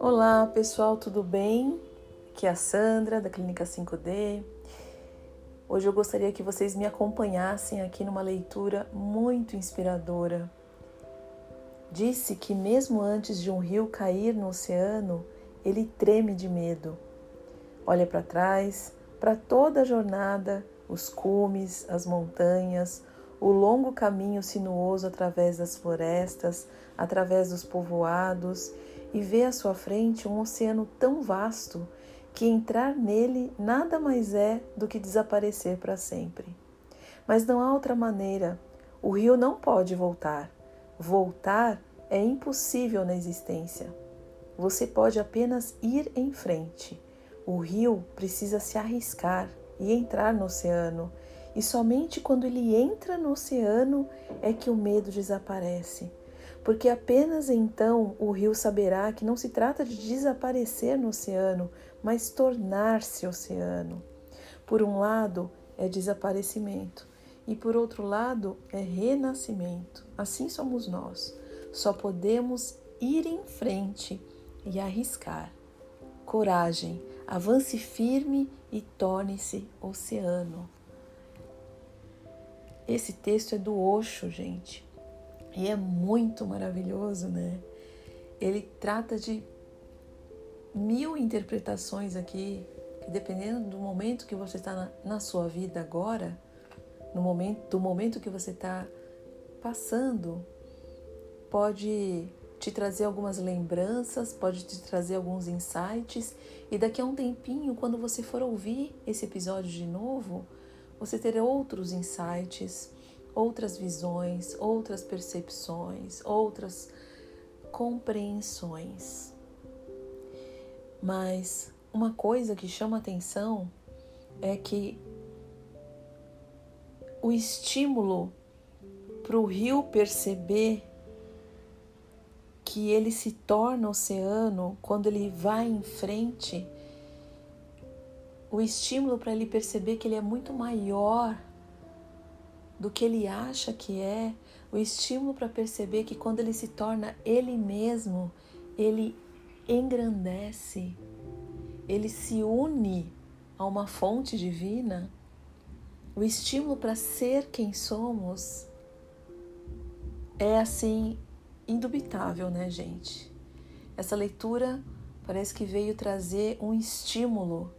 Olá pessoal, tudo bem? Aqui é a Sandra da Clínica 5D. Hoje eu gostaria que vocês me acompanhassem aqui numa leitura muito inspiradora. Disse que, mesmo antes de um rio cair no oceano, ele treme de medo. Olha para trás, para toda a jornada, os cumes, as montanhas, o longo caminho sinuoso através das florestas, através dos povoados, e vê à sua frente um oceano tão vasto que entrar nele nada mais é do que desaparecer para sempre. Mas não há outra maneira. O rio não pode voltar. Voltar é impossível na existência. Você pode apenas ir em frente. O rio precisa se arriscar e entrar no oceano, e somente quando ele entra no oceano é que o medo desaparece. Porque apenas então o rio saberá que não se trata de desaparecer no oceano, mas tornar-se oceano. Por um lado, é desaparecimento, e por outro lado, é renascimento. Assim somos nós. Só podemos ir em frente e arriscar. Coragem, avance firme e torne-se oceano. Esse texto é do Osho, gente, e é muito maravilhoso, né? Ele trata de mil interpretações aqui, que dependendo do momento que você está na, na sua vida agora, no momento, do momento que você está passando, pode te trazer algumas lembranças, pode te trazer alguns insights, e daqui a um tempinho, quando você for ouvir esse episódio de novo, você terá outros insights, outras visões, outras percepções, outras compreensões. Mas uma coisa que chama atenção é que o estímulo para o rio perceber que ele se torna oceano quando ele vai em frente, o estímulo para ele perceber que ele é muito maior do que ele acha que é, o estímulo para perceber que quando ele se torna ele mesmo, ele engrandece, ele se une a uma fonte divina, o estímulo para ser quem somos é assim indubitável, né, gente? Essa leitura parece que veio trazer um estímulo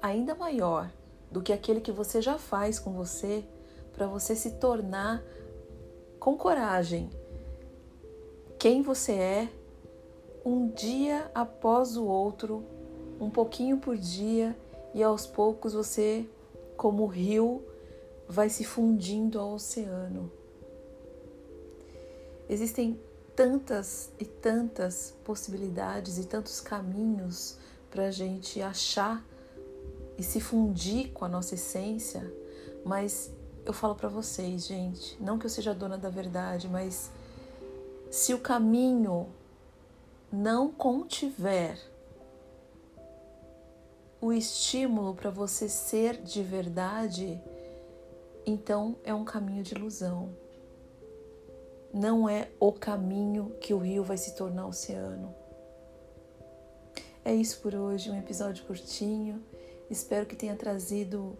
ainda maior do que aquele que você já faz com você, para você se tornar com coragem quem você é um dia após o outro, um pouquinho por dia, e aos poucos você, como rio, vai se fundindo ao oceano. Existem tantas e tantas possibilidades e tantos caminhos para a gente achar e se fundir com a nossa essência, mas eu falo para vocês, gente, não que eu seja dona da verdade, mas se o caminho não contiver o estímulo para você ser de verdade, então é um caminho de ilusão. Não é o caminho que o rio vai se tornar oceano. É isso por hoje, um episódio curtinho. Espero que tenha trazido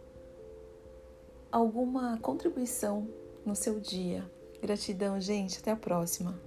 alguma contribuição no seu dia. Gratidão, gente. Até a próxima.